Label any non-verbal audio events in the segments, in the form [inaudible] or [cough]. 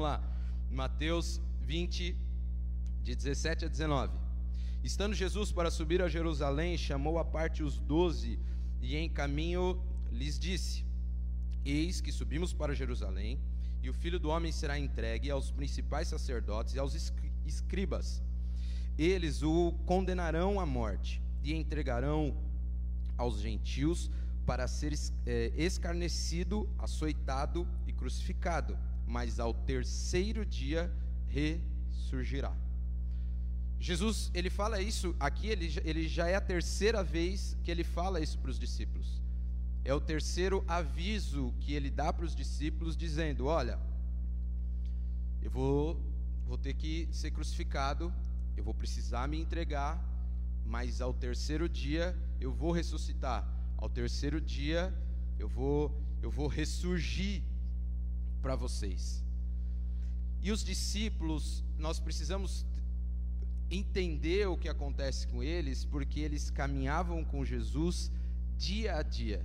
Vamos lá. Mateus 20, de 17 a 19. Estando Jesus para subir a Jerusalém, chamou à parte os doze e em caminho lhes disse: Eis que subimos para Jerusalém, e o filho do homem será entregue aos principais sacerdotes e aos escribas. Eles o condenarão à morte e entregarão aos gentios para ser é, escarnecido, açoitado e crucificado, mas ao terceiro dia ressurgirá. Jesus, ele fala isso aqui, ele, ele já é a terceira vez que ele fala isso para os discípulos. É o terceiro aviso que ele dá para os discípulos, dizendo: Olha, eu vou, vou ter que ser crucificado, eu vou precisar me entregar, mas ao terceiro dia eu vou ressuscitar. Ao terceiro dia eu vou, eu vou ressurgir para vocês. E os discípulos, nós precisamos entender o que acontece com eles, porque eles caminhavam com Jesus dia a dia.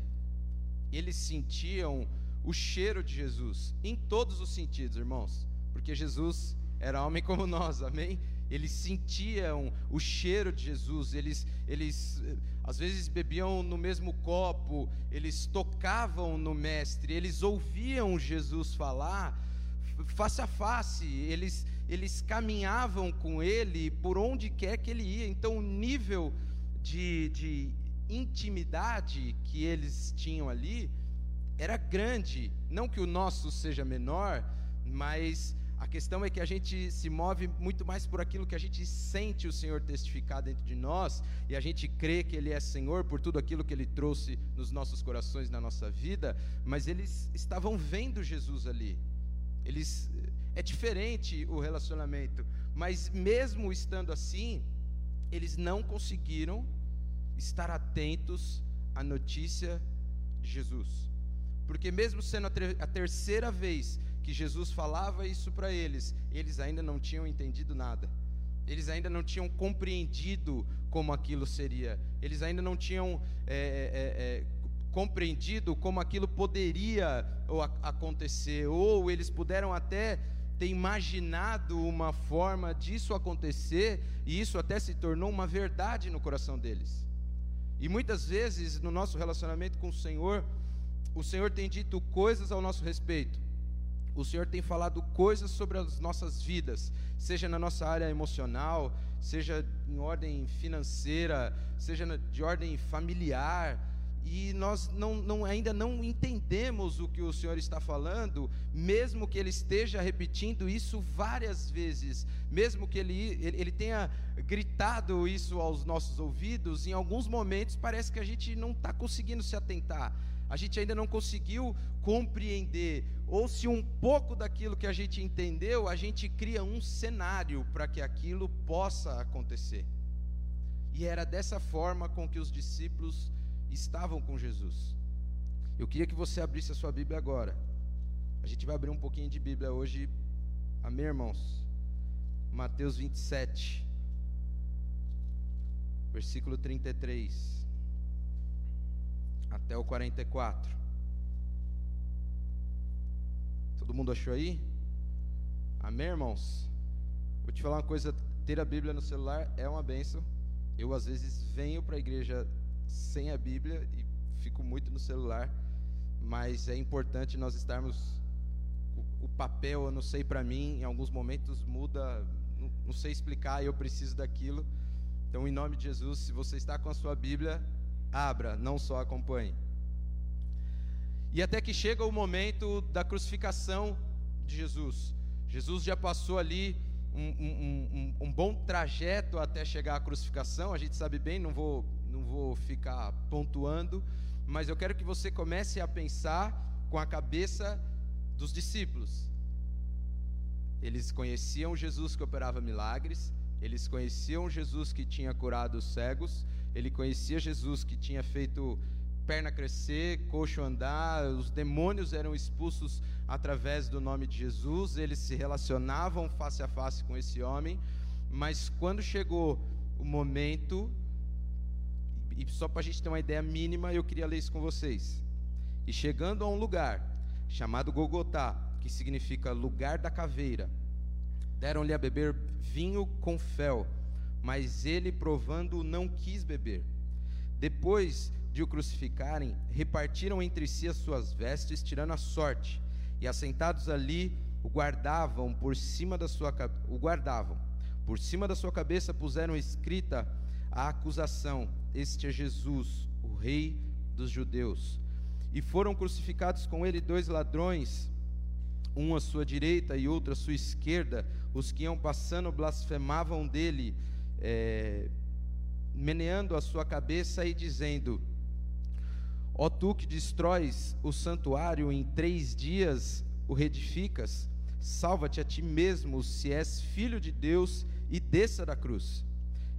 Eles sentiam o cheiro de Jesus em todos os sentidos, irmãos, porque Jesus era homem [laughs] como nós, amém? Eles sentiam o cheiro de Jesus, eles, eles às vezes bebiam no mesmo copo, eles tocavam no Mestre, eles ouviam Jesus falar face a face, eles, eles caminhavam com ele por onde quer que ele ia. Então, o nível de, de intimidade que eles tinham ali era grande. Não que o nosso seja menor, mas a questão é que a gente se move muito mais por aquilo que a gente sente o Senhor testificar dentro de nós, e a gente crê que Ele é Senhor por tudo aquilo que Ele trouxe nos nossos corações, na nossa vida, mas eles estavam vendo Jesus ali. Eles é diferente o relacionamento, mas mesmo estando assim, eles não conseguiram estar atentos à notícia de Jesus. Porque mesmo sendo a, terceira vez que Jesus falava isso para eles, eles ainda não tinham entendido nada. Eles ainda não tinham compreendido como aquilo seria. Eles ainda não tinham é, é, é, compreendido como aquilo poderia acontecer. Ou eles puderam até ter imaginado uma forma disso acontecer, e isso até se tornou uma verdade no coração deles. E muitas vezes no nosso relacionamento com o Senhor, o Senhor tem dito coisas ao nosso respeito. O Senhor tem falado coisas sobre as nossas vidas, seja na nossa área emocional, seja em ordem financeira, seja de ordem familiar, e nós não, não, ainda não entendemos o que o Senhor está falando, mesmo que Ele esteja repetindo isso várias vezes, mesmo que Ele, ele, tenha gritado isso aos nossos ouvidos, em alguns momentos parece que a gente não está conseguindo se atentar, a gente ainda não conseguiu compreender, ou se um pouco daquilo que a gente entendeu, a gente cria um cenário para que aquilo possa acontecer. E era dessa forma com que os discípulos estavam com Jesus. Eu queria que você abrisse a sua Bíblia agora. A gente vai abrir um pouquinho de Bíblia hoje. Amém, irmãos? Mateus 27, versículo 33 até o 44. Todo mundo achou aí? Amém, irmãos? Vou te falar uma coisa: ter a Bíblia no celular é uma benção. Eu, às vezes, venho para a igreja sem a Bíblia e fico muito no celular, mas é importante nós estarmos. O, papel, eu não sei para mim, em alguns momentos muda, não sei explicar, eu preciso daquilo. Então, em nome de Jesus, se você está com a sua Bíblia, abra, não só acompanhe. E até que chega o momento da crucificação de Jesus. Jesus já passou ali um, um, um, um, bom trajeto até chegar à crucificação, a gente sabe bem, não vou não vou ficar pontuando, mas eu quero que você comece a pensar com a cabeça dos discípulos. Eles conheciam Jesus que operava milagres, eles conheciam Jesus que tinha curado os cegos, ele conhecia Jesus que tinha feito perna crescer, coxo andar, os demônios eram expulsos através do nome de Jesus, eles se relacionavam face a face com esse homem, mas quando chegou o momento e só para a gente ter uma ideia mínima, eu queria ler isso com vocês. E chegando a um lugar chamado Gogotá, que significa lugar da caveira. Deram-lhe a beber vinho com fel, mas ele, provando, não quis beber. Depois de o crucificarem, repartiram entre si as suas vestes, tirando a sorte, e assentados ali o guardavam por cima da sua o guardavam. Por cima da sua cabeça puseram escrita a acusação: Este é Jesus, o rei dos judeus. E foram crucificados com ele dois ladrões, um à sua direita e outro à sua esquerda. Os que iam passando blasfemavam dele, é, meneando a sua cabeça e dizendo: Ó tu que destróis o santuário em três dias o reedificas, salva-te a ti mesmo se és filho de Deus e desça da cruz.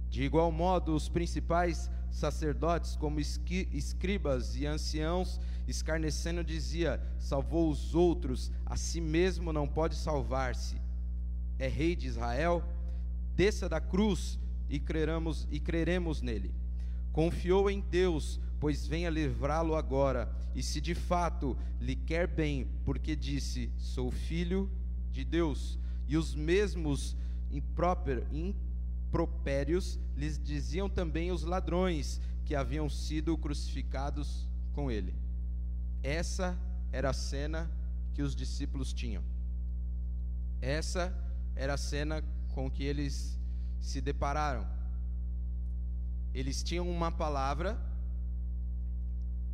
De igual modo, os principais sacerdotes, como escribas e anciãos, escarnecendo, dizia: Salvou os outros, a si mesmo não pode salvar-se. É rei de Israel? Desça da cruz e creremos, e creremos nele. Confiou em Deus, pois venha livrá-lo agora. E se de fato lhe quer bem, porque disse: Sou filho de Deus. E os mesmos impropérios lhes diziam também os ladrões que haviam sido crucificados com ele. Essa era a cena que os discípulos tinham. Essa era a cena com que eles se depararam. Eles tinham uma palavra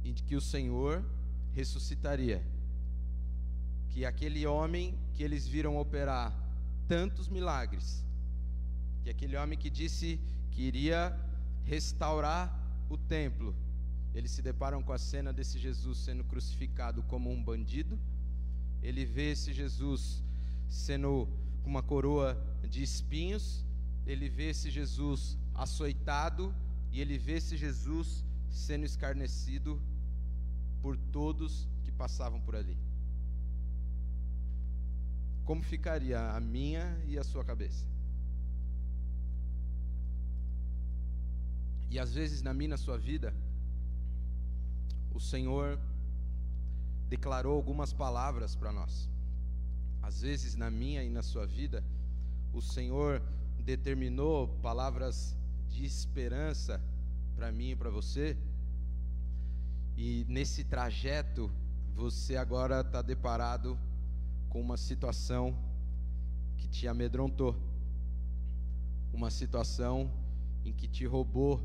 em que o Senhor ressuscitaria. Que aquele homem que eles viram operar tantos milagres, que aquele homem que disse que iria restaurar o templo, eles se deparam com a cena desse Jesus sendo crucificado como um bandido. Ele vê esse Jesus sendo com uma coroa de espinhos. Ele vê esse Jesus açoitado e ele vê esse Jesus sendo escarnecido por todos que passavam por ali. Como ficaria a minha e a sua cabeça? E às vezes na minha, na sua vida, o Senhor declarou algumas palavras para nós. Às vezes na minha e na sua vida, o Senhor determinou palavras de esperança para mim e para você. E nesse trajeto, você agora está deparado com uma situação que te amedrontou, uma situação em que te roubou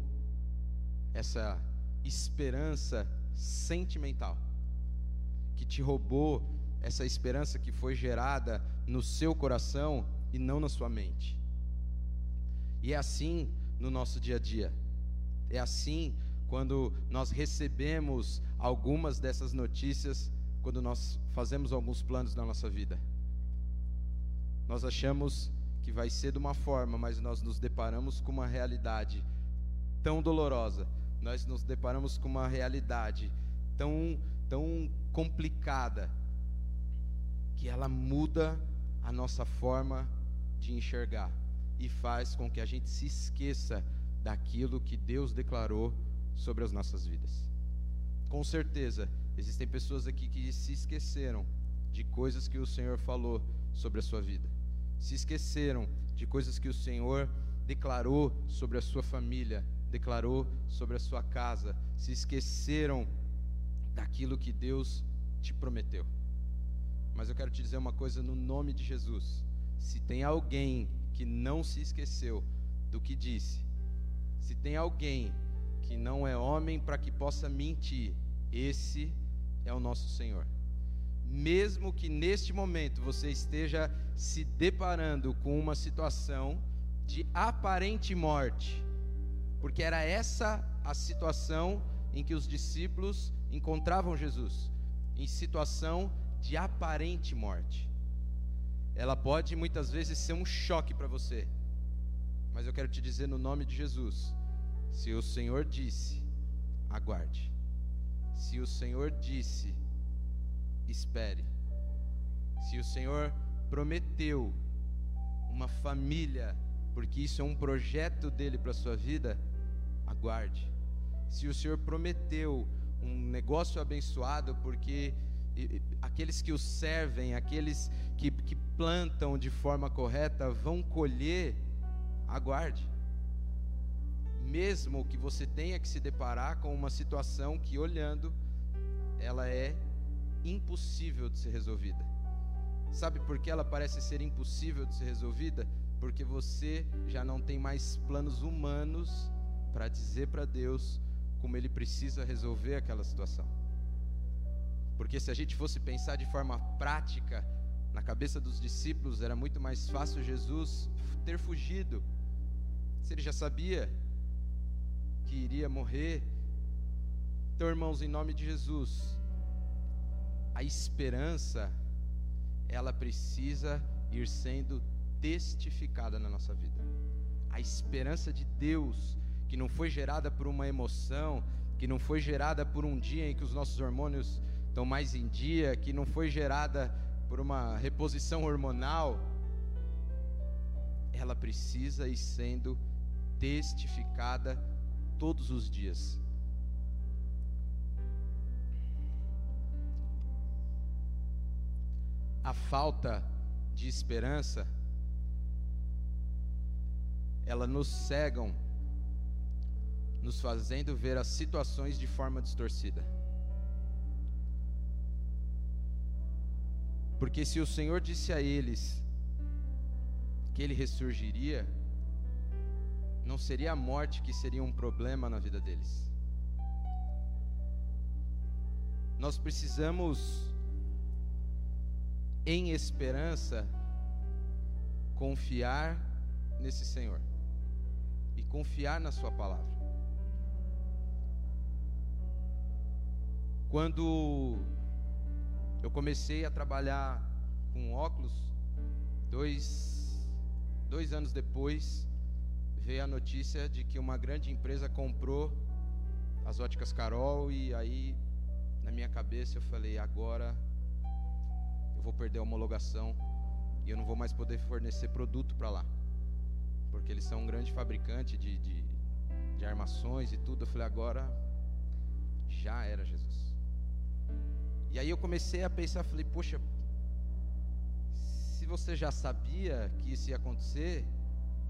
essa esperança sentimental, que te roubou essa esperança que foi gerada no seu coração e não na sua mente. E é assim no nosso dia a dia. É assim quando nós recebemos algumas dessas notícias, quando nós fazemos alguns planos na nossa vida. Nós achamos que vai ser de uma forma, mas nós nos deparamos com uma realidade tão dolorosa nós nos deparamos com uma realidade tão, tão complicada que ela muda a nossa forma de enxergar e faz com que a gente se esqueça daquilo que Deus declarou sobre as nossas vidas. Com certeza, existem pessoas aqui que se esqueceram de coisas que o Senhor falou sobre a sua vida. Se esqueceram de coisas que o Senhor declarou sobre a sua família, declarou sobre a sua casa, se esqueceram daquilo que Deus te prometeu. Mas eu quero te dizer uma coisa no nome de Jesus: se tem alguém que não se esqueceu do que disse, se tem alguém que não é homem para que possa mentir, esse é o nosso Senhor. Mesmo que neste momento você esteja se deparando com uma situação de aparente morte, porque era essa a situação em que os discípulos encontravam Jesus, em situação de aparente morte. Ela pode muitas vezes ser um choque para você, mas eu quero te dizer no nome de Jesus: se o Senhor disse, aguarde. Se o Senhor disse, espere. Se o Senhor prometeu uma família, porque isso é um projeto dele para a sua vida, aguarde. Se o Senhor prometeu um negócio abençoado, porque aqueles que o servem, aqueles que, que plantam de forma correta, vão colher, aguarde. Mesmo que você tenha que se deparar com uma situação que, olhando, ela é impossível de ser resolvida. Sabe por que ela parece ser impossível de ser resolvida? Porque você já não tem mais planos humanos para dizer para Deus como ele precisa resolver aquela situação. Porque se a gente fosse pensar de forma prática, na cabeça dos discípulos era muito mais fácil Jesus ter fugido. Se ele já sabia que iria morrer. Então, irmãos, em nome de Jesus, a esperança ela precisa ir sendo testificada na nossa vida. A esperança de Deus, que não foi gerada por uma emoção, que não foi gerada por um dia em que os nossos hormônios estão mais em dia, que não foi gerada por uma reposição hormonal, ela precisa ir sendo testificada todos os dias. A falta de esperança, ela nos cegam, nos fazendo ver as situações de forma distorcida. Porque se o Senhor disse a eles que ele ressurgiria, não seria a morte que seria um problema na vida deles. Nós precisamos, em esperança, confiar nesse Senhor e confiar na Sua palavra. Quando eu comecei a trabalhar com óculos, dois, dois anos depois, veio a notícia de que uma grande empresa comprou as óticas Carol e aí na minha cabeça eu falei, agora eu vou perder a homologação e eu não vou mais poder fornecer produto para lá. Porque eles são um grande fabricante de, de, de armações e tudo. Eu falei, agora já era Jesus. E aí eu comecei a pensar, falei, poxa, se você já sabia que isso ia acontecer,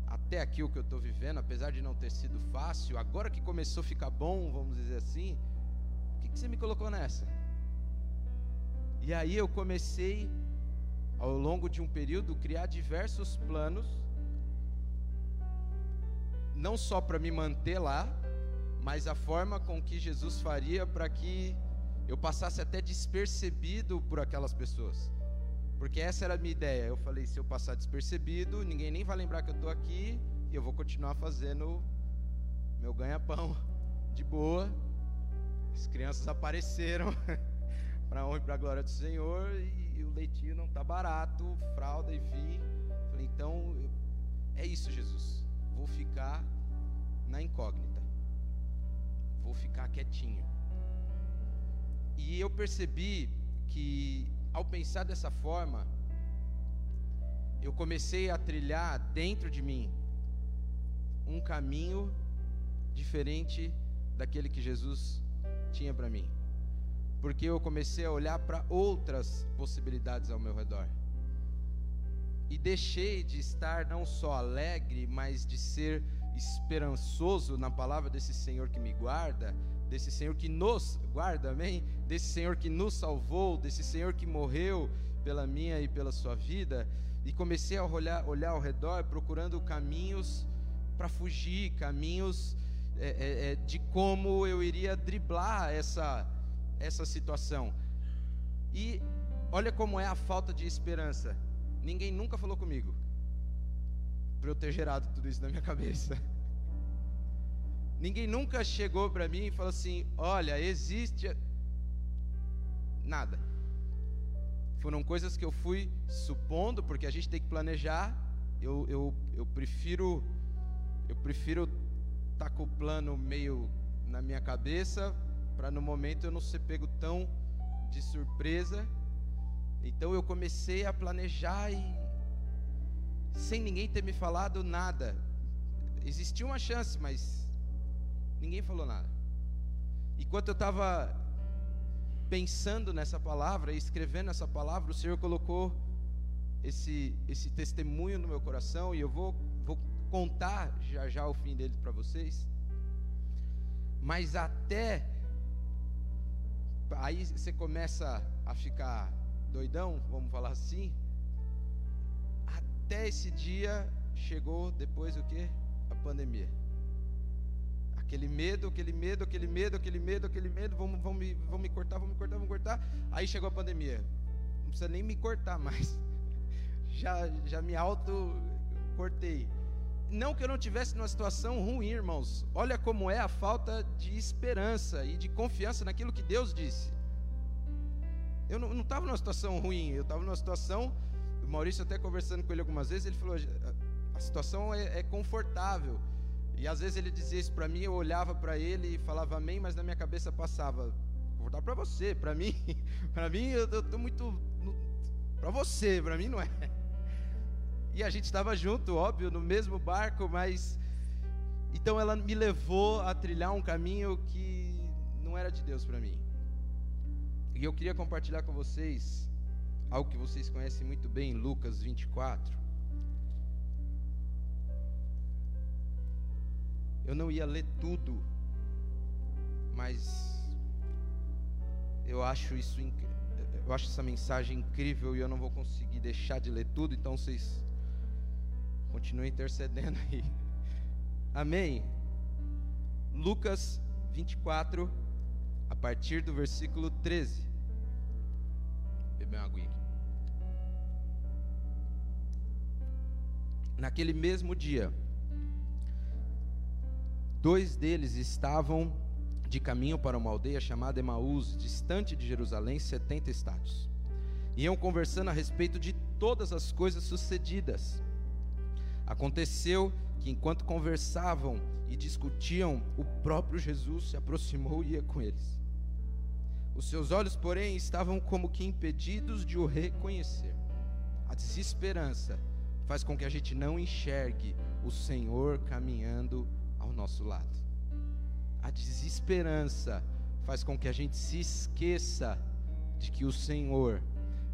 até aqui o que eu estou vivendo, apesar de não ter sido fácil, agora que começou a ficar bom, vamos dizer assim, o que, que você me colocou nessa? E aí eu comecei, ao longo de um período, criar diversos planos, não só para me manter lá, mas a forma com que Jesus faria para que eu passasse até despercebido por aquelas pessoas. Porque essa era a minha ideia. Eu falei: se eu passar despercebido, ninguém nem vai lembrar que eu estou aqui e eu vou continuar fazendo meu ganha-pão [laughs] de boa. As crianças apareceram [laughs] para honra e para glória do Senhor e, e o leitinho não está barato, fralda, enfim. Falei: então é isso, Jesus. Vou ficar na incógnita. Vou ficar quietinho. E eu percebi que, ao pensar dessa forma, eu comecei a trilhar dentro de mim um caminho diferente daquele que Jesus tinha para mim. Porque eu comecei a olhar para outras possibilidades ao meu redor. E deixei de estar não só alegre, mas de ser esperançoso na palavra desse Senhor que me guarda, desse Senhor que nos guarda, amém? Desse Senhor que nos salvou, desse Senhor que morreu pela minha e pela sua vida, e comecei a olhar, olhar ao redor procurando caminhos para fugir, caminhos é, é, é, de como eu iria driblar essa, essa situação. E olha como é a falta de esperança. Ninguém nunca falou comigo para eu ter gerado tudo isso na minha [laughs] cabeça. Ninguém nunca chegou para mim e falou assim: olha, existe. Nada. Foram coisas que eu fui supondo, porque a gente tem que planejar. Eu, eu, eu prefiro. Eu prefiro estar tá com o plano meio na minha cabeça, para no momento eu não ser pego tão de surpresa. Então eu comecei a planejar e sem ninguém ter me falado nada. Existia uma chance, mas Ninguém falou nada. Enquanto eu estava pensando nessa palavra, escrevendo essa palavra, o Senhor colocou esse, esse testemunho no meu coração e eu vou, vou contar já já o fim dele para vocês. Mas até aí você começa a ficar doidão, vamos falar assim. Até esse dia chegou depois o que? A pandemia. Aquele medo, aquele medo, aquele medo, aquele medo, aquele medo, vamos, vamos, me, vamos me cortar, vamos me cortar, vamos cortar. Aí chegou a pandemia. Não precisa nem me cortar mais. [laughs] Já, já me auto cortei. Não que eu não tivesse numa situação ruim, irmãos. Olha como é a falta de esperança e de confiança naquilo que Deus disse. Eu não estava numa situação ruim, eu estava numa situação. O Maurício, até conversando com ele algumas vezes, ele falou: a situação é, é confortável. E às vezes ele dizia isso para mim, eu olhava para ele e falava amém, mas na minha cabeça passava: vou dar para você, para mim, [laughs] para mim eu estou muito. Para você, para mim não é. [laughs] E a gente estava junto, óbvio, no mesmo barco, mas. Então ela me levou a trilhar um caminho que não era de Deus para mim. E eu queria compartilhar com vocês algo que vocês conhecem muito bem, Lucas 24. Eu não ia ler tudo, mas eu acho isso eu acho essa mensagem incrível e eu não vou conseguir deixar de ler tudo, então vocês Continue intercedendo aí. Amém. Lucas 24, a partir do versículo 13. Beber uma aguinha aqui. Naquele mesmo dia, dois deles estavam de caminho para uma aldeia chamada Emaús, distante de Jerusalém, setenta estádios. Iam conversando a respeito de todas as coisas sucedidas. Aconteceu que enquanto conversavam e discutiam, o próprio Jesus se aproximou e ia com eles. Os seus olhos, porém, estavam como que impedidos de o reconhecer. A desesperança faz com que a gente não enxergue o Senhor caminhando ao nosso lado. A desesperança faz com que a gente se esqueça de que o Senhor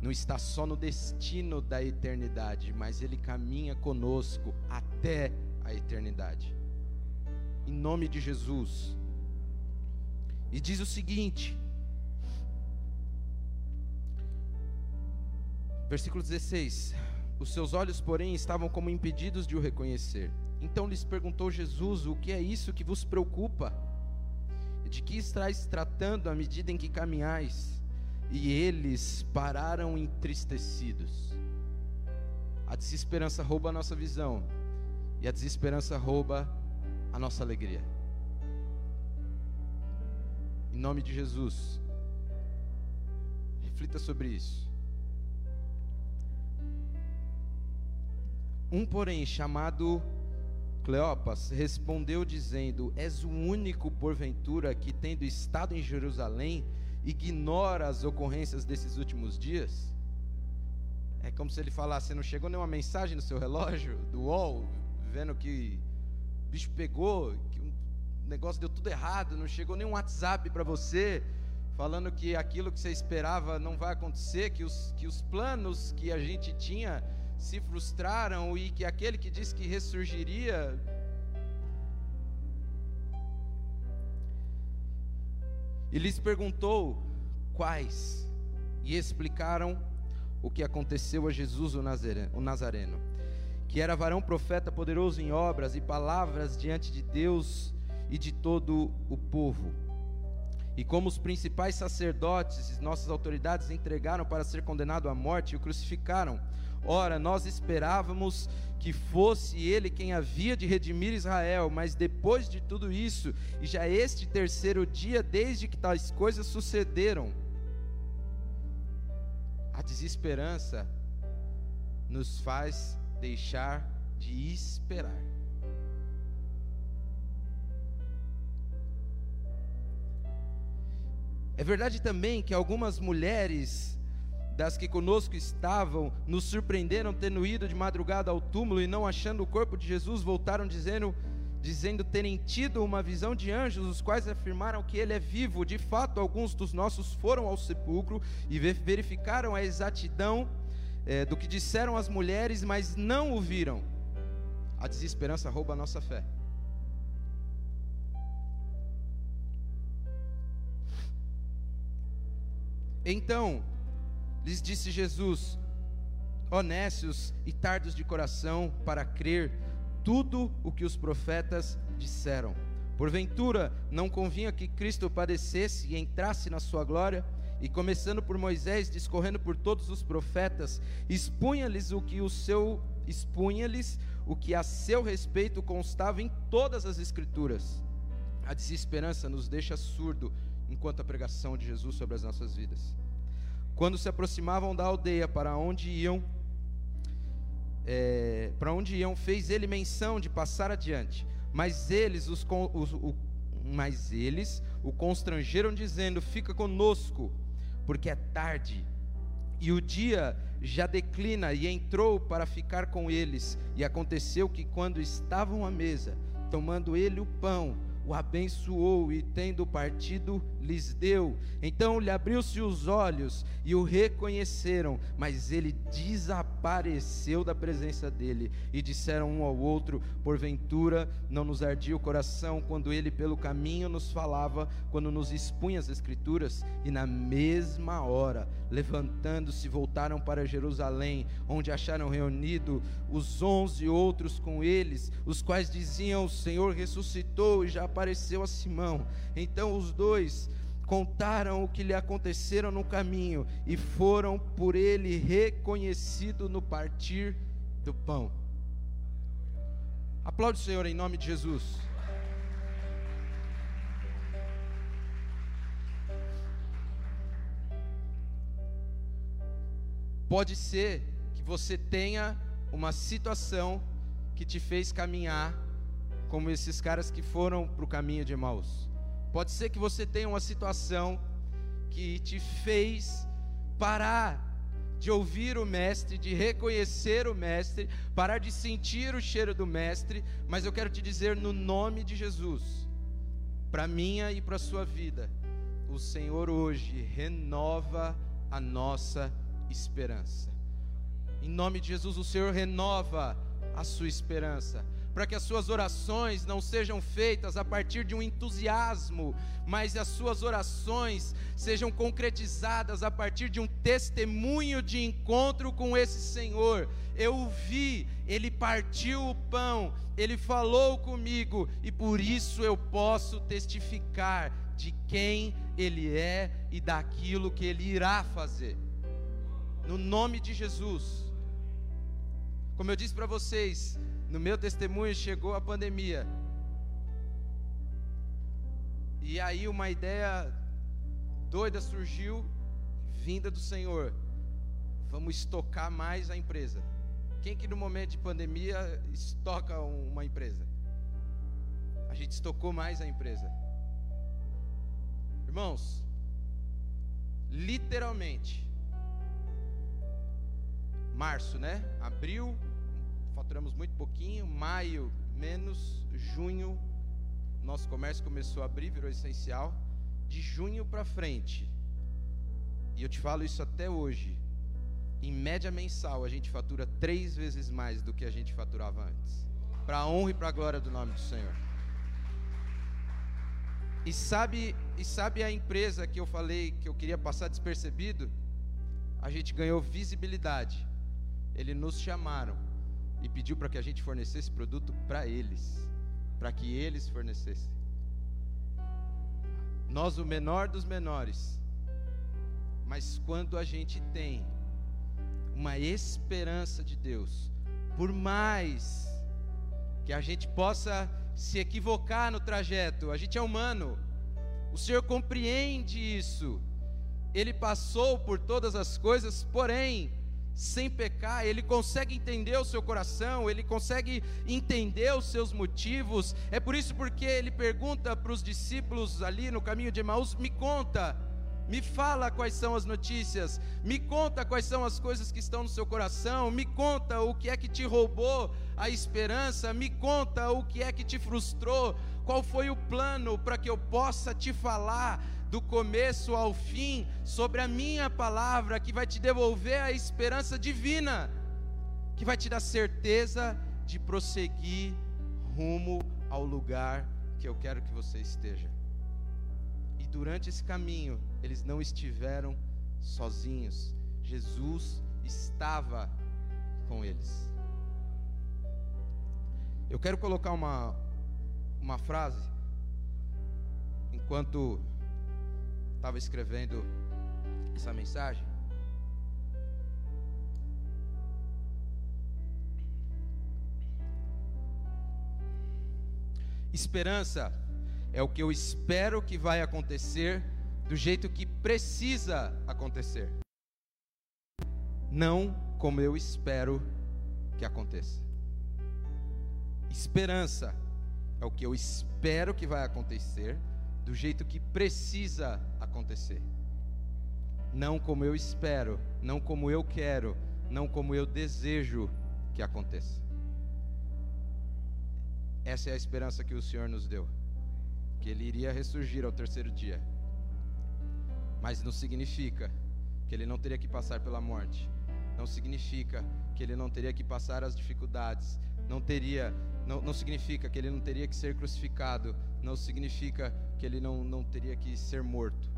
não está só no destino da eternidade, mas Ele caminha conosco até a eternidade. Em nome de Jesus. E diz o seguinte, versículo 16: Os seus olhos, porém, estavam como impedidos de o reconhecer. Então lhes perguntou Jesus: O que é isso que vos preocupa? De que estáis tratando à medida em que caminhais? e eles pararam entristecidos. A desesperança rouba a nossa visão, e a desesperança rouba a nossa alegria. Em nome de Jesus, reflita sobre isso. Um, porém, chamado Cleopas, respondeu dizendo: És o único, porventura, que tendo estado em Jerusalém, ignora as ocorrências desses últimos dias? É como se ele falasse: não chegou nenhuma mensagem no seu relógio, do UOL, vendo que o bicho pegou, que o negócio deu tudo errado, não chegou nenhum WhatsApp para você, falando que aquilo que você esperava não vai acontecer, que os, que os planos que a gente tinha se frustraram e que aquele que disse que ressurgiria E lhes perguntou quais, e explicaram o que aconteceu a Jesus o Nazareno, que era varão profeta poderoso em obras e palavras diante de Deus e de todo o povo. E como os principais sacerdotes e nossas autoridades entregaram para ser condenado à morte e o crucificaram, ora, nós esperávamos que fosse ele quem havia de redimir Israel, mas depois de tudo isso, e já este terceiro dia desde que tais coisas sucederam, a desesperança nos faz deixar de esperar. É verdade também que algumas mulheres das que conosco estavam nos surpreenderam tendo ido de madrugada ao túmulo e não achando o corpo de Jesus, voltaram dizendo dizendo terem tido uma visão de anjos, os quais afirmaram que ele é vivo. De fato, alguns dos nossos foram ao sepulcro e verificaram a exatidão é, do que disseram as mulheres, mas não o viram. A desesperança rouba a nossa fé. Então, lhes disse Jesus: honestos e tardos de coração para crer tudo o que os profetas disseram. Porventura, não convinha que Cristo padecesse e entrasse na sua glória? E começando por Moisés, discorrendo por todos os profetas, expunha-lhes o que o seu expunha-lhes o que a seu respeito constava em todas as escrituras. A desesperança nos deixa surdo enquanto a pregação de Jesus sobre as nossas vidas. Quando se aproximavam da aldeia para onde iam, é, para onde iam, fez ele menção de passar adiante. Mas eles, os, os, o, mas eles o constrangeram, dizendo: Fica conosco, porque é tarde. E o dia já declina, e entrou para ficar com eles. E aconteceu que, quando estavam à mesa, tomando ele o pão, o abençoou e, tendo partido, lhes deu. Então lhe abriu-se os olhos e o reconheceram, mas ele desapareceu da presença dele. E disseram um ao outro: Porventura não nos ardia o coração quando ele pelo caminho nos falava, quando nos expunha as Escrituras? E na mesma hora, levantando-se, voltaram para Jerusalém, onde acharam reunido os onze outros com eles, os quais diziam: O Senhor ressuscitou e já apareceu a Simão. Então os dois contaram o que lhe aconteceram no caminho e foram por ele reconhecidos no partir do pão. Aplaude o Senhor em nome de Jesus. Pode ser que você tenha uma situação que te fez caminhar como esses caras que foram para o caminho de Emaús. Pode ser que você tenha uma situação que te fez parar de ouvir o Mestre, de reconhecer o Mestre, parar de sentir o cheiro do Mestre, mas eu quero te dizer no nome de Jesus, para minha e para sua vida, o Senhor hoje renova a nossa esperança. Em nome de Jesus, o Senhor renova a sua esperança para que as suas orações não sejam feitas a partir de um entusiasmo, mas as suas orações sejam concretizadas a partir de um testemunho de encontro com esse Senhor. Eu vi, ele partiu o pão, ele falou comigo e por isso eu posso testificar de quem ele é e daquilo que ele irá fazer. No nome de Jesus. Como eu disse para vocês, no meu testemunho chegou a pandemia. E aí uma ideia doida surgiu, vinda do Senhor. Vamos estocar mais a empresa. Quem que no momento de pandemia estoca uma empresa? A gente estocou mais a empresa. Irmãos, literalmente, março, né? Abril, faturamos muito pouquinho, maio menos, junho nosso comércio começou a abrir, virou essencial. De junho para frente, e eu te falo isso até hoje, em média mensal a gente fatura três vezes mais do que a gente faturava antes, para a honra e para a glória do nome do Senhor. E sabe, e sabe a empresa que eu falei que eu queria passar despercebido? A gente ganhou visibilidade. Eles nos chamaram e pediu para que a gente fornecesse produto para eles, para que eles fornecessem. Nós, o menor dos menores, mas quando a gente tem uma esperança de Deus, por mais que a gente possa se equivocar no trajeto, a gente é humano, o Senhor compreende isso, Ele passou por todas as coisas, porém, sem pecar, ele consegue entender o seu coração, ele consegue entender os seus motivos. É por isso porque ele pergunta para os discípulos ali no caminho de Emaús: "Me conta, Me fala quais são as notícias, me conta quais são as coisas que estão no seu coração, me conta o que é que te roubou a esperança, me conta o que é que te frustrou, qual foi o plano para que eu possa te falar do começo ao fim sobre a minha palavra que vai te devolver a esperança divina, que vai te dar certeza de prosseguir rumo ao lugar que eu quero que você esteja. E durante esse caminho, eles não estiveram sozinhos. Jesus estava com eles. Eu quero colocar uma, uma frase, enquanto estava escrevendo essa mensagem. Esperança é o que eu espero que vai acontecer do jeito que precisa acontecer, não como eu espero que aconteça. Esperança é o que eu espero que vai acontecer do jeito que precisa acontecer. Não como eu espero, não como eu quero, não como eu desejo que aconteça. Essa é a esperança que o Senhor nos deu. Que Ele iria ressurgir ao terceiro dia. Mas não significa que Ele não teria que passar pela morte. Não significa que Ele não teria que passar as dificuldades. Não teria, não, não significa que Ele não teria que ser crucificado. Não significa que Ele não, não teria que ser morto.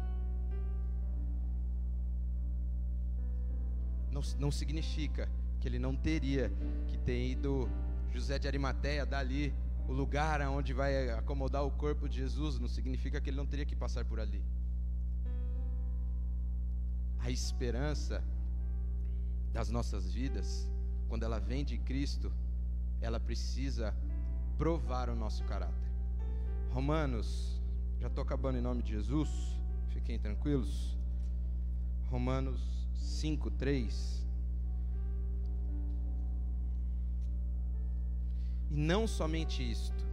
Não, não significa que Ele não teria que ter ido José de Arimateia dali o lugar onde vai acomodar o corpo de Jesus, não significa que ele não teria que passar por ali. A esperança das nossas vidas, quando ela vem de Cristo, ela precisa provar o nosso caráter. Romanos, já estou acabando em nome de Jesus, fiquem tranquilos. Romanos 5, 3. E não somente isto,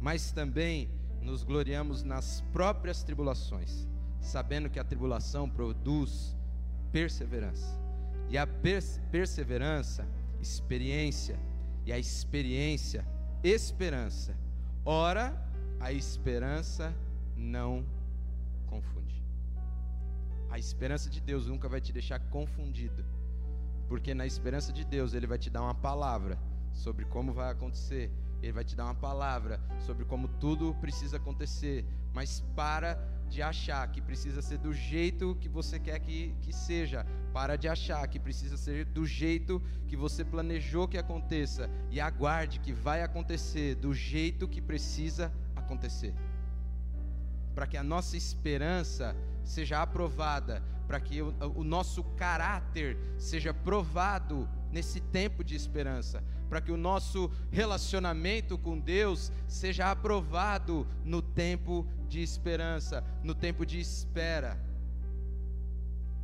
mas também nos gloriamos nas próprias tribulações, sabendo que a tribulação produz perseverança. E a pers perseverança, experiência, e a experiência, esperança. Ora, a esperança não confunde. A esperança de Deus nunca vai te deixar confundido, porque na esperança de Deus Ele vai te dar uma palavra sobre como vai acontecer. Ele vai te dar uma palavra sobre como tudo precisa acontecer. Mas para de achar que precisa ser do jeito que você quer que, que seja. Para de achar que precisa ser do jeito que você planejou que aconteça. E aguarde que vai acontecer do jeito que precisa acontecer. Para que a nossa esperança seja aprovada, para que o, o nosso caráter seja provado nesse tempo de esperança, para que o nosso relacionamento com Deus seja aprovado no tempo de esperança, no tempo de espera.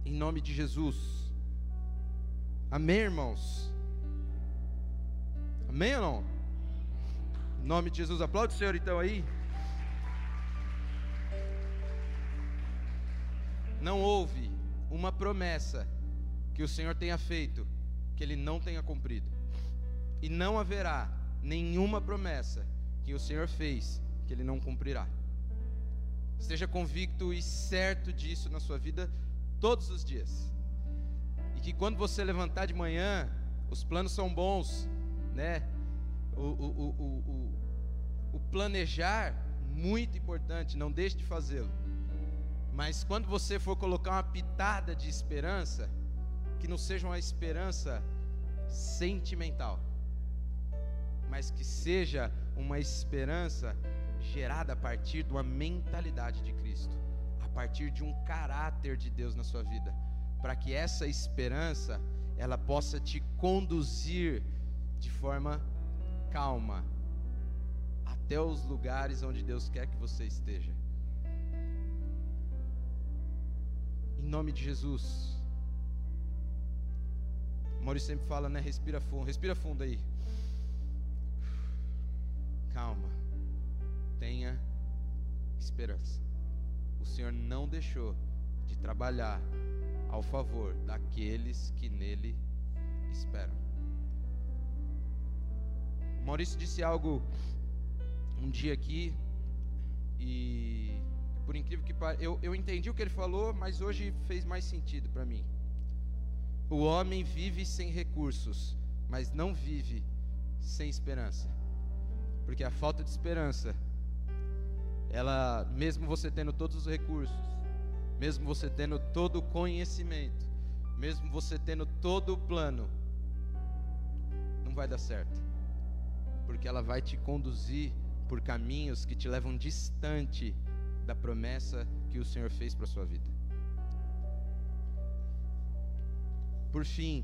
Em nome de Jesus. Amém, irmãos? Amém ou não? Em nome de Jesus, aplaude o Senhor então aí. Não houve uma promessa que o Senhor tenha feito que ele não tenha cumprido. E não haverá nenhuma promessa que o Senhor fez que ele não cumprirá. Esteja convicto e certo disso na sua vida todos os dias. E que quando você levantar de manhã, os planos são bons, né? O, o, o, o, planejar, muito importante, não deixe de fazê-lo. Mas quando você for colocar uma pitada de esperança, que não seja uma esperança sentimental, mas que seja uma esperança gerada a partir de uma mentalidade de Cristo, partir de um caráter de Deus na sua vida, para que essa esperança ela possa te conduzir de forma calma até os lugares onde Deus quer que você esteja. Em nome de Jesus. Maurício sempre fala, né? Respira fundo, respira fundo aí. Calma. Tenha esperança. O Senhor não deixou de trabalhar ao favor daqueles que nele esperam. O Maurício disse algo um dia aqui e por incrível que pareça, eu, eu entendi o que ele falou, mas hoje fez mais sentido para mim. O homem vive sem recursos, mas não vive sem esperança. Porque a falta de esperança, ela, mesmo você tendo todos os recursos, mesmo você tendo todo o conhecimento, mesmo você tendo todo o plano, não vai dar certo. Porque ela vai te conduzir por caminhos que te levam distante da promessa que o Senhor fez para sua vida. Por fim,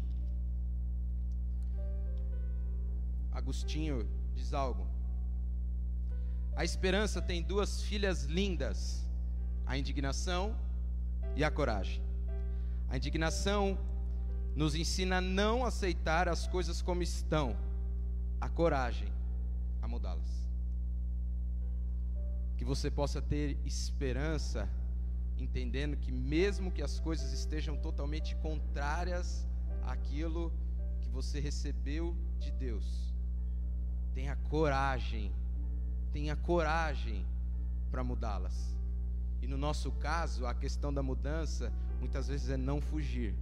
Agostinho diz algo. A esperança tem duas filhas lindas: a indignação e a coragem. A indignação nos ensina a não aceitar as coisas como estão, a coragem a mudá-las. Que você possa ter esperança, entendendo que, mesmo que as coisas estejam totalmente contrárias àquilo que você recebeu de Deus, tenha coragem, tenha coragem para mudá-las. E no nosso caso, a questão da mudança muitas vezes é não fugir.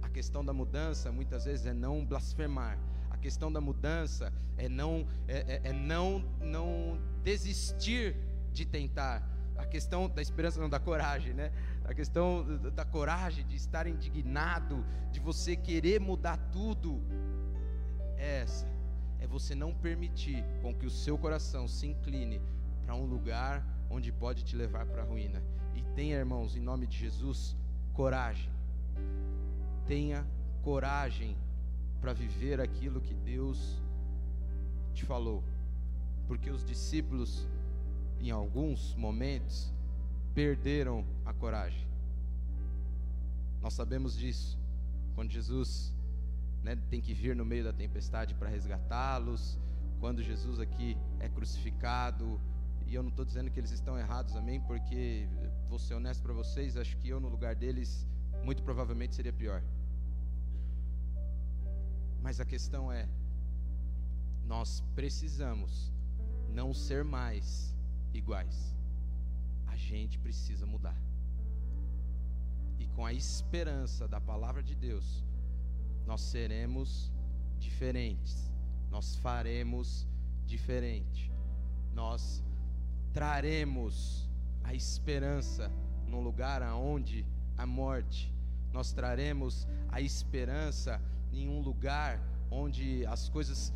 A questão da mudança muitas vezes é não blasfemar. A questão da mudança é não é, é, é não não desistir de tentar. A questão da esperança não da coragem, né? A questão da coragem de estar indignado, de você querer mudar tudo. É essa. É você não permitir com que o seu coração se incline para um lugar onde pode te levar para a ruína. E tenha, irmãos, em nome de Jesus, coragem. Tenha coragem para viver aquilo que Deus te falou. Porque os discípulos em alguns momentos, perderam a coragem. Nós sabemos disso. Quando Jesus né, tem que vir no meio da tempestade para resgatá-los, quando Jesus aqui é crucificado, e eu não estou dizendo que eles estão errados, amém? Porque, vou ser honesto para vocês, acho que eu no lugar deles, muito provavelmente seria pior. Mas a questão é, nós precisamos não ser mais iguais. A gente precisa mudar. E com a esperança da palavra de Deus, nós seremos diferentes. Nós faremos diferente. Nós traremos a esperança num lugar aonde a morte. Nós traremos a esperança em um lugar onde as coisas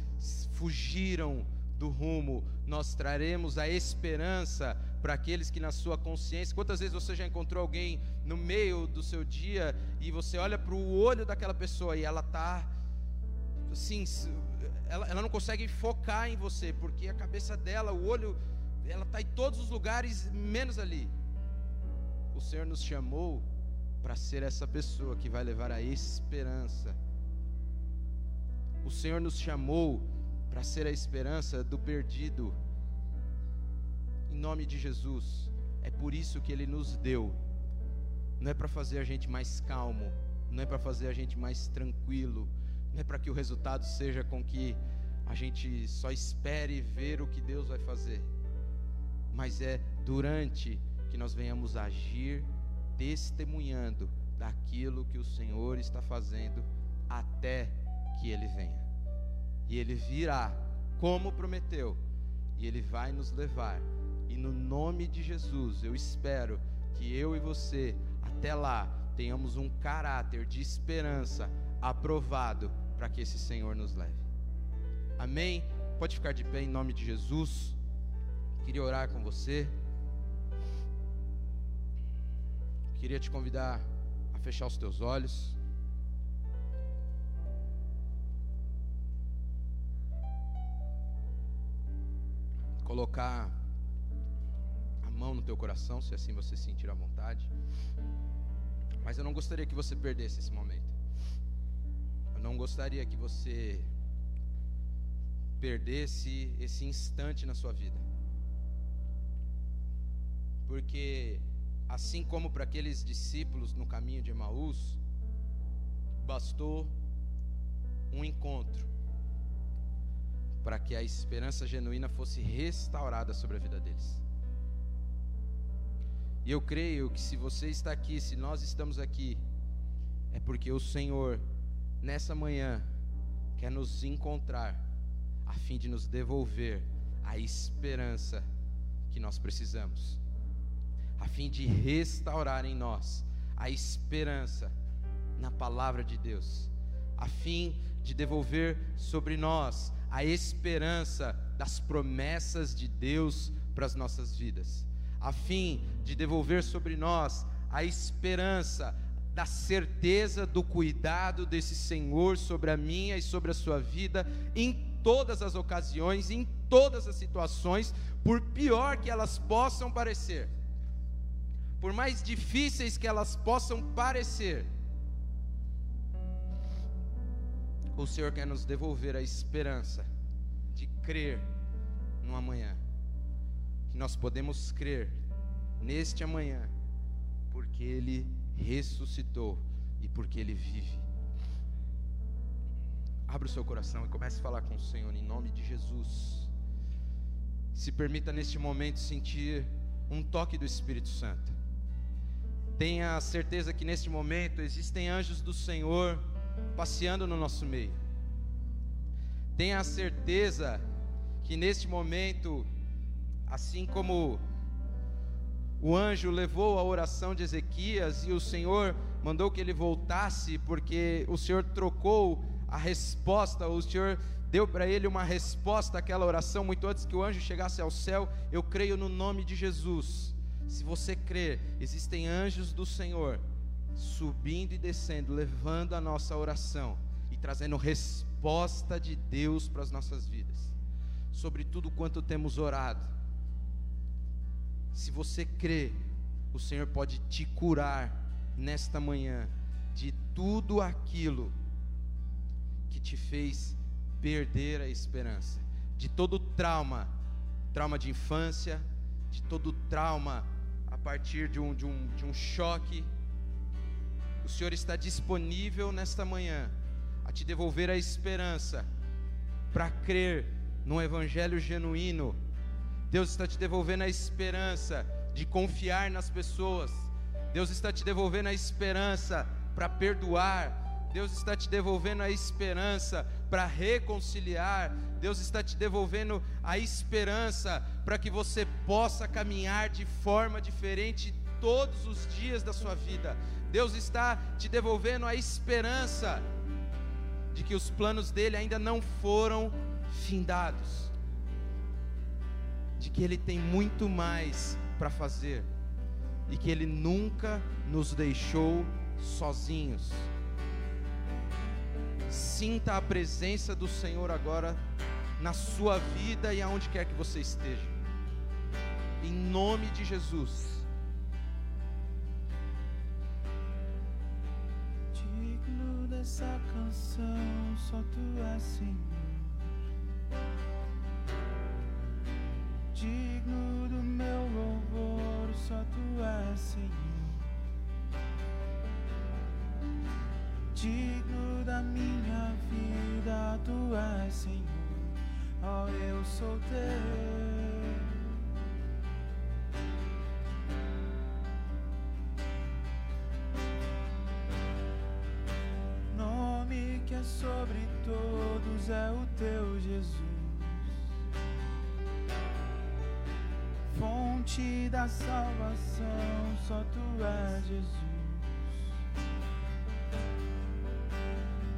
fugiram do rumo, nós traremos a esperança para aqueles que na sua consciência, quantas vezes você já encontrou alguém no meio do seu dia e você olha para o olho daquela pessoa e ela está assim, ela, ela não consegue focar em você, porque a cabeça dela, o olho, ela está em todos os lugares, menos ali. O Senhor nos chamou para ser essa pessoa que vai levar a esperança. O Senhor nos chamou para ser a esperança do perdido. Em nome de Jesus, é por isso que Ele nos deu. Não é para fazer a gente mais calmo, não é para fazer a gente mais tranquilo, não é para que o resultado seja com que a gente só espere ver o que Deus vai fazer, mas é durante que nós venhamos agir testemunhando daquilo que o Senhor está fazendo até que Ele venha e ele virá, como prometeu, e ele vai nos levar. E no nome de Jesus, eu espero que eu e você, até lá, tenhamos um caráter de esperança aprovado para que esse Senhor nos leve. Amém? Pode ficar de pé em nome de Jesus. Queria orar com você. Queria te convidar a fechar os teus olhos. colocar mão no teu coração, se assim você sentir à vontade. Mas eu não gostaria que você perdesse esse momento. Eu não gostaria que você perdesse esse instante na sua vida. Porque assim como para aqueles discípulos no caminho de Emaús, bastou um encontro para que a esperança genuína fosse restaurada sobre a vida deles. E eu creio que se você está aqui, se nós estamos aqui, é porque o Senhor, nessa manhã, quer nos encontrar, a fim de nos devolver a esperança que nós precisamos, a fim de restaurar em nós a esperança na palavra de Deus, a fim de devolver sobre nós a esperança das promessas de Deus para as nossas vidas, a fim de devolver sobre nós a esperança da certeza do cuidado desse Senhor sobre a minha e sobre a sua vida em todas as ocasiões, em todas as situações, por pior que elas possam parecer, por mais difíceis que elas possam parecer, o Senhor quer nos devolver a esperança de crer no amanhã. Que nós podemos crer neste amanhã, porque Ele ressuscitou e porque Ele vive. Abra o seu coração e comece a falar com o Senhor em nome de Jesus. Se permita neste momento sentir um toque do Espírito Santo. Tenha certeza que neste momento existem anjos do Senhor passeando no nosso meio. Tenha certeza que neste momento, assim como o anjo levou a oração de Ezequias e o Senhor mandou que ele voltasse, porque o Senhor trocou a resposta, o Senhor deu para ele uma resposta àquela oração muito antes que o anjo chegasse ao céu. Eu creio no nome de Jesus. Se você crer, existem anjos do Senhor subindo e descendo, levando a nossa oração e trazendo resposta de Deus para as nossas vidas, sobre tudo quanto temos orado. Se você crê, o Senhor pode te curar nesta manhã de tudo aquilo que te fez perder a esperança, de todo trauma, trauma de infância, de todo trauma a partir de um, de um, de um choque o Senhor está disponível nesta manhã a te devolver a esperança para crer no Evangelho genuíno. Deus está te devolvendo a esperança de confiar nas pessoas. Deus está te devolvendo a esperança para perdoar. Deus está te devolvendo a esperança para reconciliar. Deus está te devolvendo a esperança para que você possa caminhar de forma diferente todos os dias da sua vida. Deus está te devolvendo a esperança de que os planos dele ainda não foram findados, de que ele tem muito mais para fazer e que ele nunca nos deixou sozinhos. Sinta a presença do Senhor agora na sua vida e aonde quer que você esteja. Em nome de Jesus. essa canção, só tu és Senhor. Digno do meu louvor, só tu és Senhor. Digno da minha vida, tu és Senhor. Oh, eu sou teu. Fonte da salvação, só tu és Jesus.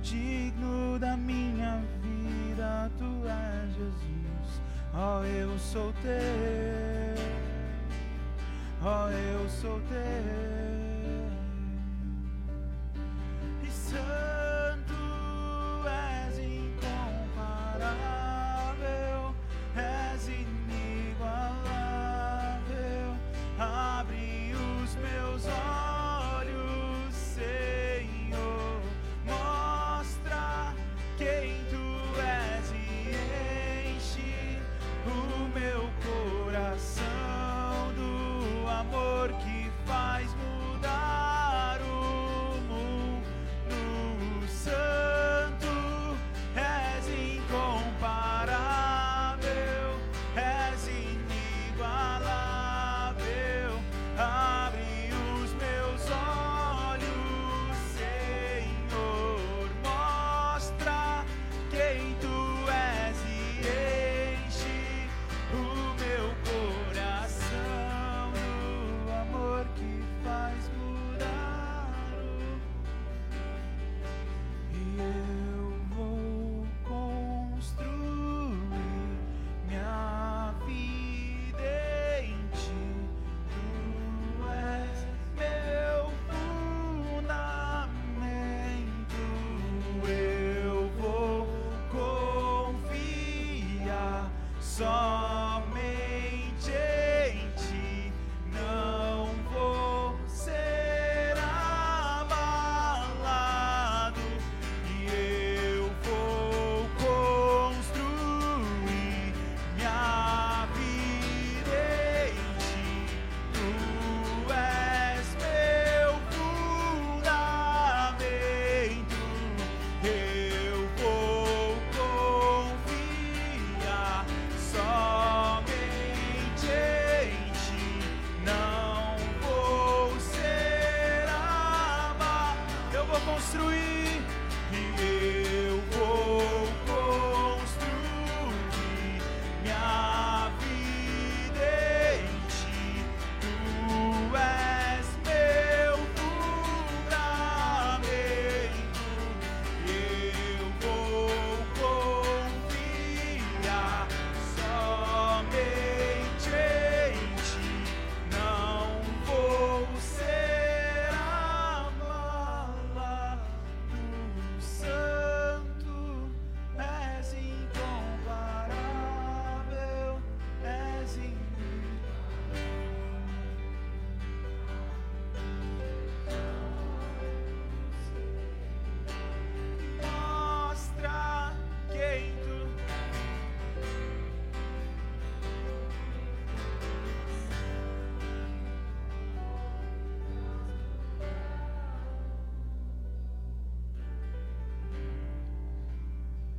Digno da minha vida, tu és Jesus. Oh, eu sou teu. Oh, eu sou teu. amor que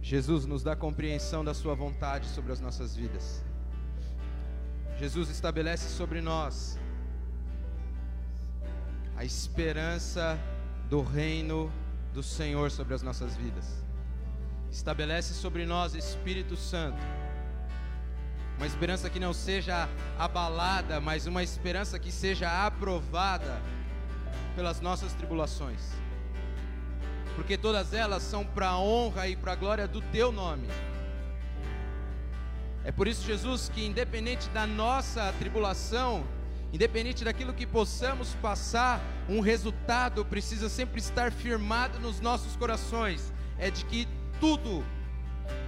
Jesus nos dá compreensão da Sua vontade sobre as nossas vidas. Jesus estabelece sobre nós a esperança do reino do Senhor sobre as nossas vidas. Estabelece sobre nós, Espírito Santo, uma esperança que não seja abalada, mas uma esperança que seja aprovada pelas nossas tribulações porque todas elas são para a honra e para a glória do teu nome. É por isso, Jesus, que independente da nossa tribulação, independente daquilo que possamos passar, um resultado precisa sempre estar firmado nos nossos corações: é de que tudo,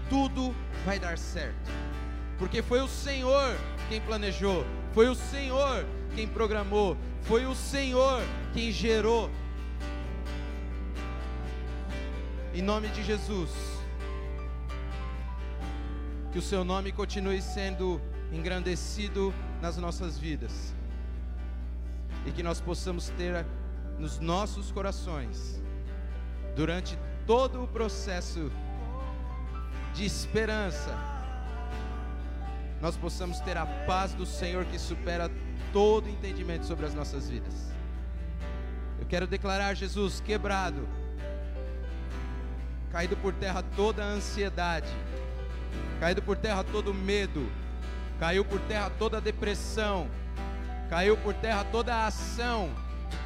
tudo vai dar certo, porque foi o Senhor quem planejou, foi o Senhor quem programou, foi o Senhor quem gerou. Em nome de Jesus. Que o seu nome continue sendo engrandecido nas nossas vidas. E que nós possamos ter nos nossos corações, durante todo o processo de esperança, nós possamos ter a paz do Senhor que supera todo entendimento sobre as nossas vidas. Eu quero declarar Jesus quebrado caído por terra toda a ansiedade, caído por terra todo o medo, caiu por terra toda a depressão, caiu por terra toda a ação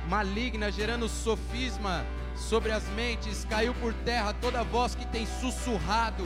maligna gerando sofisma sobre as mentes, caiu por terra toda a voz que tem sussurrado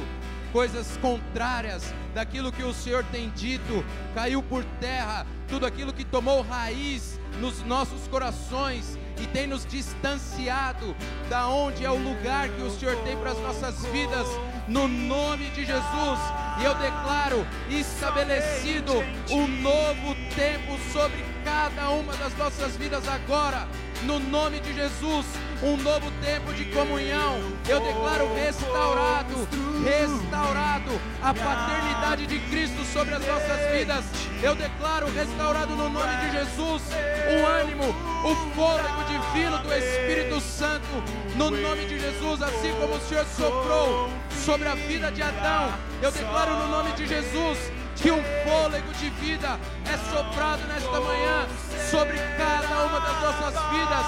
coisas contrárias daquilo que o Senhor tem dito, caiu por terra tudo aquilo que tomou raiz nos nossos corações e tem nos distanciado da onde é o lugar que o Senhor tem para as nossas vidas, no nome de Jesus. E eu declaro estabelecido um novo tempo sobre cada uma das nossas vidas agora, no nome de Jesus. Um novo tempo de comunhão. Eu declaro restaurado, restaurado a paternidade de Cristo sobre as nossas vidas. Eu declaro restaurado no nome de Jesus o ânimo, o fôlego divino do Espírito Santo, no nome de Jesus, assim como o Senhor soprou sobre a vida de Adão. Eu declaro no nome de Jesus que um fôlego de vida é soprado nesta manhã sobre cada uma das nossas vidas.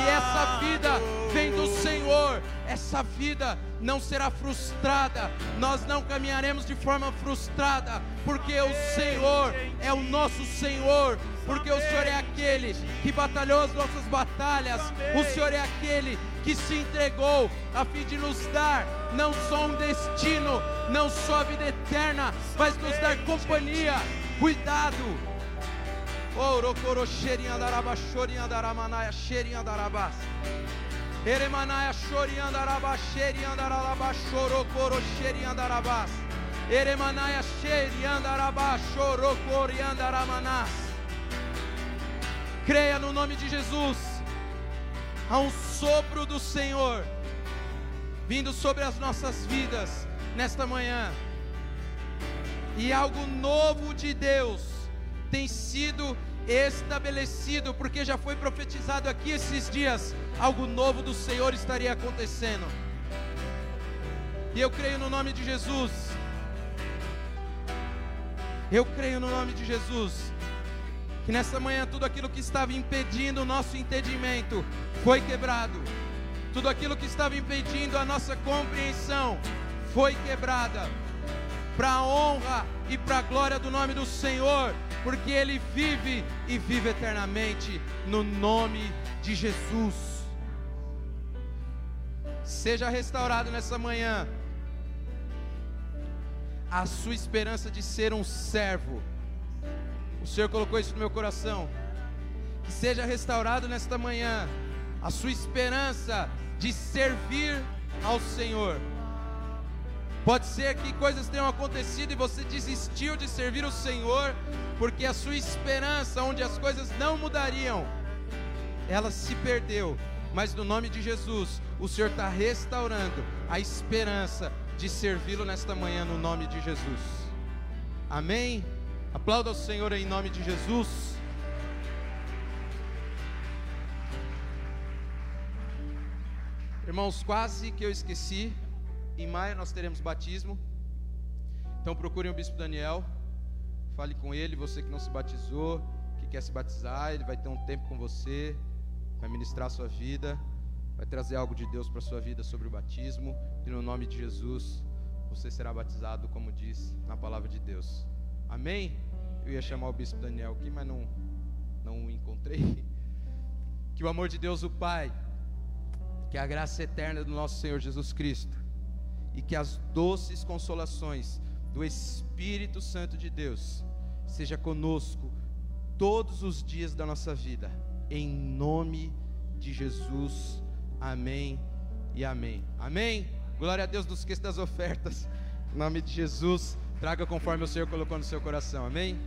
E essa vida vem do Senhor. Essa vida não será frustrada. Nós não caminharemos de forma frustrada, porque o Senhor é o nosso Senhor. Porque o Senhor é aquele que batalhou as nossas batalhas. O Senhor é aquele que se entregou a fim de nos dar não só um destino, não só a vida eterna, mas nos dar companhia, cuidado. Creia no nome de Jesus. Há um sopro do Senhor vindo sobre as nossas vidas nesta manhã. E algo novo de Deus tem sido estabelecido, porque já foi profetizado aqui esses dias, algo novo do Senhor estaria acontecendo. E eu creio no nome de Jesus. Eu creio no nome de Jesus. Que nesta manhã tudo aquilo que estava impedindo o nosso entendimento foi quebrado. Tudo aquilo que estava impedindo a nossa compreensão foi quebrada. Para a honra e para a glória do nome do Senhor, porque Ele vive e vive eternamente, no nome de Jesus. Seja restaurado nessa manhã a sua esperança de ser um servo. O Senhor colocou isso no meu coração. Que seja restaurado nesta manhã a sua esperança de servir ao Senhor. Pode ser que coisas tenham acontecido e você desistiu de servir o Senhor, porque a sua esperança, onde as coisas não mudariam, ela se perdeu. Mas no nome de Jesus, o Senhor está restaurando a esperança de servi-lo nesta manhã, no nome de Jesus. Amém? Aplauda o Senhor em nome de Jesus. Irmãos, quase que eu esqueci. Em maio nós teremos batismo. Então procurem o Bispo Daniel. Fale com ele, você que não se batizou, que quer se batizar, ele vai ter um tempo com você, vai ministrar a sua vida, vai trazer algo de Deus para a sua vida sobre o batismo, e no nome de Jesus você será batizado, como diz na palavra de Deus. Amém? Eu ia chamar o Bispo Daniel aqui, mas não, não o encontrei. [laughs] Que o amor de Deus, o Pai, que a graça eterna do nosso Senhor Jesus Cristo e que as doces consolações do Espírito Santo de Deus seja conosco todos os dias da nossa vida, em nome de Jesus. Amém e amém. Amém. Glória a Deus dos que das ofertas. Em nome de Jesus, traga conforme o Senhor colocou no seu coração. Amém.